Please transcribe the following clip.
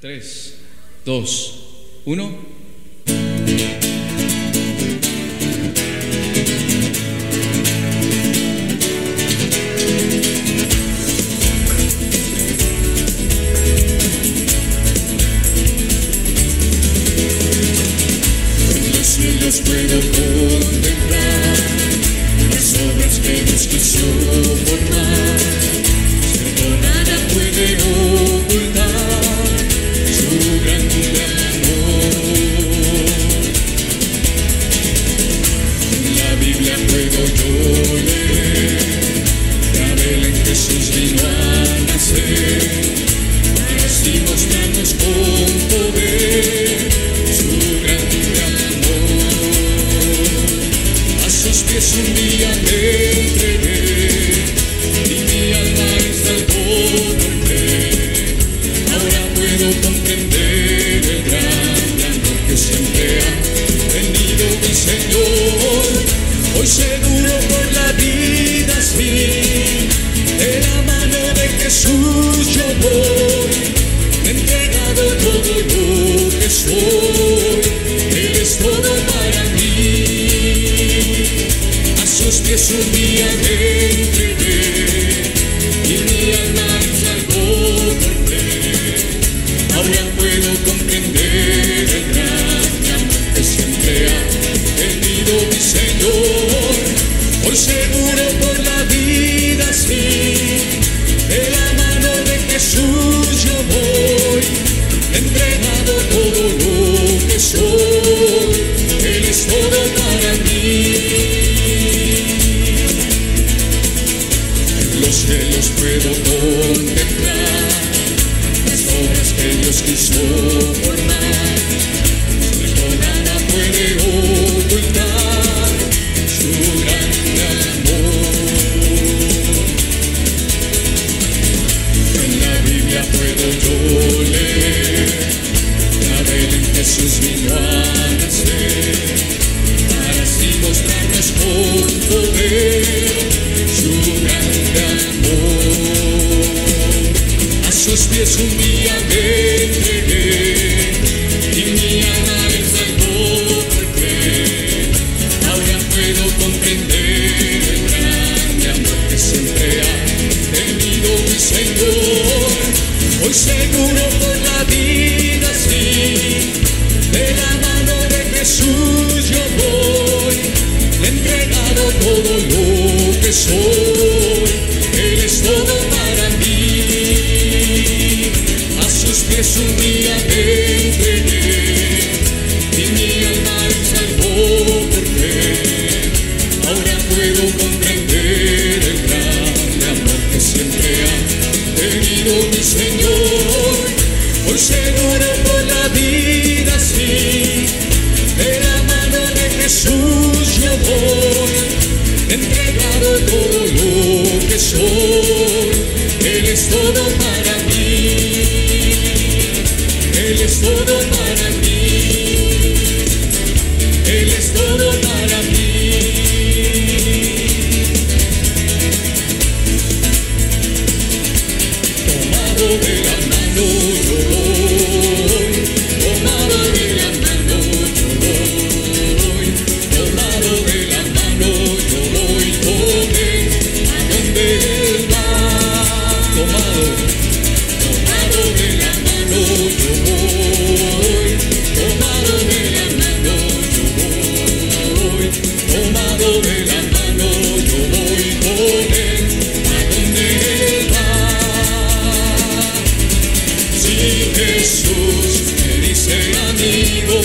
3, 2, 1. es un día me entregué y mi alma en salvo. Ahora puedo comprender el gran amor que siempre ha tenido mi Señor. Hoy seguro por la vida, sí, de la mano de Jesús yo voy. es un día es un día de entregué y mi alma el salvó porque ahora puedo comprender el amor que siempre ha tenido mi Señor. Hoy seguro por la vida sí, de la mano de Jesús yo voy, entregado todo lo que soy. seguro por la vida, sí. De la mano de Jesús yo voy, entregado todo lo que soy. Él es todo para mí. Él es todo para mí. Jesús me dice amigo